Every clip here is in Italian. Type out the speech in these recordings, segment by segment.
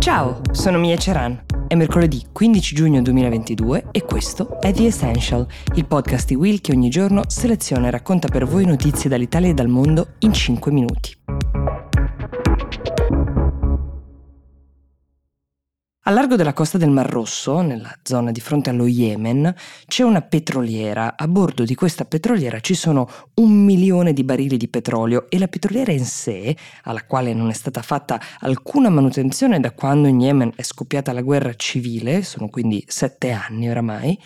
Ciao, sono Mia Ceran. È mercoledì 15 giugno 2022 e questo è The Essential, il podcast di Will che ogni giorno seleziona e racconta per voi notizie dall'Italia e dal mondo in 5 minuti. A largo della costa del Mar Rosso, nella zona di fronte allo Yemen, c'è una petroliera. A bordo di questa petroliera ci sono un milione di barili di petrolio e la petroliera in sé, alla quale non è stata fatta alcuna manutenzione da quando in Yemen è scoppiata la guerra civile, sono quindi sette anni oramai,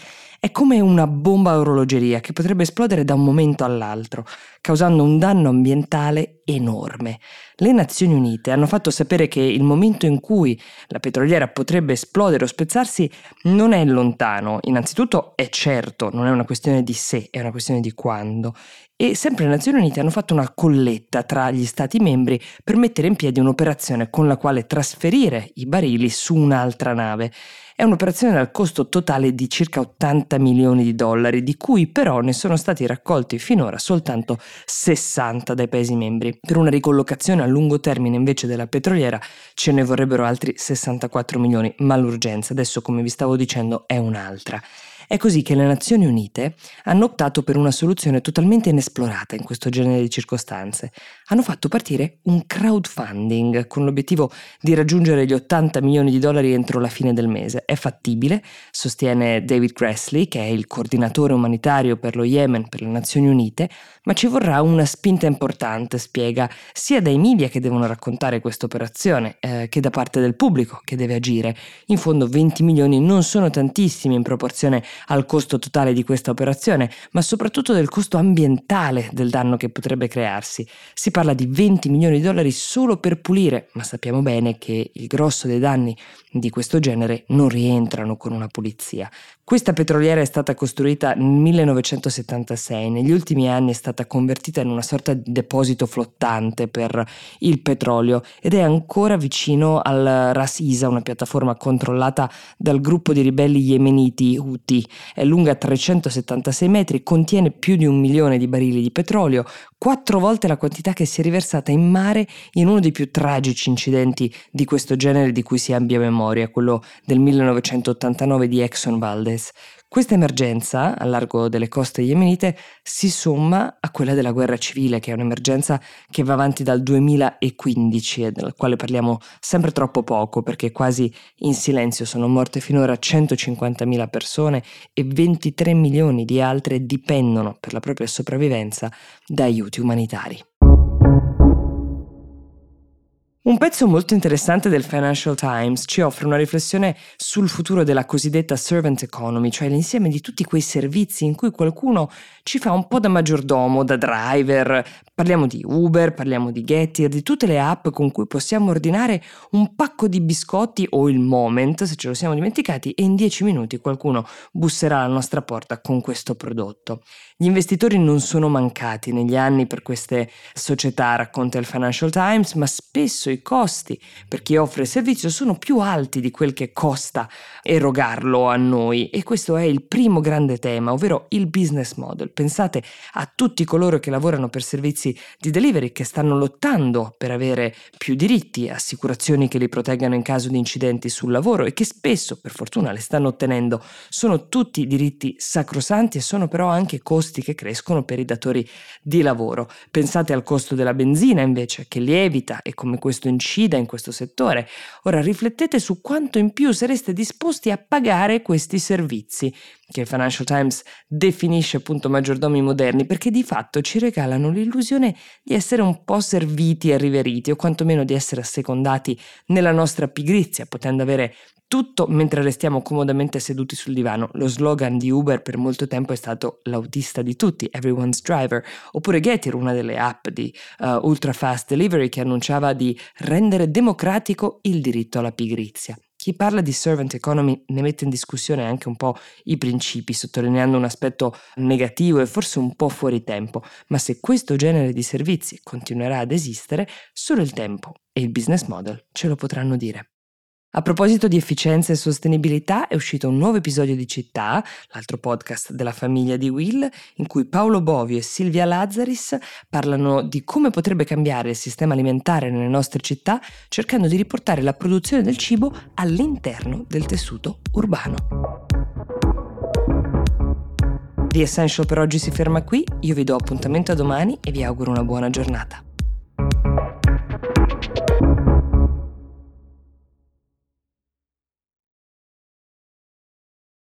è come una bomba a orologeria che potrebbe esplodere da un momento all'altro, causando un danno ambientale enorme. Le Nazioni Unite hanno fatto sapere che il momento in cui la petroliera potrebbe esplodere o spezzarsi non è lontano. Innanzitutto è certo, non è una questione di se, è una questione di quando. E sempre le Nazioni Unite hanno fatto una colletta tra gli Stati membri per mettere in piedi un'operazione con la quale trasferire i barili su un'altra nave. È un'operazione dal costo totale di circa 80 milioni di dollari, di cui però ne sono stati raccolti finora soltanto 60 dai Paesi membri. Per una ricollocazione a lungo termine invece della petroliera ce ne vorrebbero altri 64 milioni, ma l'urgenza adesso, come vi stavo dicendo, è un'altra. È così che le Nazioni Unite hanno optato per una soluzione totalmente inesplorata in questo genere di circostanze. Hanno fatto partire un crowdfunding con l'obiettivo di raggiungere gli 80 milioni di dollari entro la fine del mese. È fattibile, sostiene David Grassley, che è il coordinatore umanitario per lo Yemen per le Nazioni Unite, ma ci vorrà una spinta importante, spiega, sia dai media che devono raccontare questa operazione, eh, che da parte del pubblico che deve agire. In fondo 20 milioni non sono tantissimi in proporzione al costo totale di questa operazione, ma soprattutto del costo ambientale del danno che potrebbe crearsi. Si parla di 20 milioni di dollari solo per pulire, ma sappiamo bene che il grosso dei danni di questo genere non rientrano con una pulizia. Questa petroliera è stata costruita nel 1976, negli ultimi anni è stata convertita in una sorta di deposito flottante per il petrolio ed è ancora vicino al Ras Isa, una piattaforma controllata dal gruppo di ribelli yemeniti Houthi. È lunga 376 metri, contiene più di un milione di barili di petrolio, quattro volte la quantità che si è riversata in mare in uno dei più tragici incidenti di questo genere di cui si abbia memoria, quello del 1989 di Exxon Valdez. Questa emergenza, a largo delle coste yemenite, si somma a quella della guerra civile, che è un'emergenza che va avanti dal 2015 e della quale parliamo sempre troppo poco, perché quasi in silenzio sono morte finora 150.000 persone e 23 milioni di altre dipendono per la propria sopravvivenza da aiuti umanitari. Un pezzo molto interessante del Financial Times ci offre una riflessione sul futuro della cosiddetta servant economy, cioè l'insieme di tutti quei servizi in cui qualcuno ci fa un po' da maggiordomo, da driver. Parliamo di Uber, parliamo di Getir, di tutte le app con cui possiamo ordinare un pacco di biscotti o il moment, se ce lo siamo dimenticati, e in 10 minuti qualcuno busserà alla nostra porta con questo prodotto. Gli investitori non sono mancati negli anni per queste società, racconta il Financial Times, ma spesso i costi per chi offre il servizio sono più alti di quel che costa erogarlo a noi e questo è il primo grande tema, ovvero il business model. Pensate a tutti coloro che lavorano per servizi di delivery che stanno lottando per avere più diritti, assicurazioni che li proteggano in caso di incidenti sul lavoro e che spesso, per fortuna, le stanno ottenendo. Sono tutti diritti sacrosanti e sono però anche costi che crescono per i datori di lavoro. Pensate al costo della benzina invece che lievita e come questo questo incida in questo settore. Ora riflettete su quanto in più sareste disposti a pagare questi servizi, che il Financial Times definisce appunto maggiordomi moderni, perché di fatto ci regalano l'illusione di essere un po' serviti e riveriti, o quantomeno di essere assecondati nella nostra pigrizia, potendo avere tutto mentre restiamo comodamente seduti sul divano. Lo slogan di Uber per molto tempo è stato l'autista di tutti, everyone's driver, oppure Getir, una delle app di uh, ultra fast delivery che annunciava di rendere democratico il diritto alla pigrizia. Chi parla di servant economy ne mette in discussione anche un po' i principi, sottolineando un aspetto negativo e forse un po' fuori tempo, ma se questo genere di servizi continuerà ad esistere, solo il tempo e il business model ce lo potranno dire. A proposito di efficienza e sostenibilità, è uscito un nuovo episodio di Città, l'altro podcast della famiglia di Will, in cui Paolo Bovio e Silvia Lazzaris parlano di come potrebbe cambiare il sistema alimentare nelle nostre città, cercando di riportare la produzione del cibo all'interno del tessuto urbano. The Essential per oggi si ferma qui, io vi do appuntamento a domani e vi auguro una buona giornata.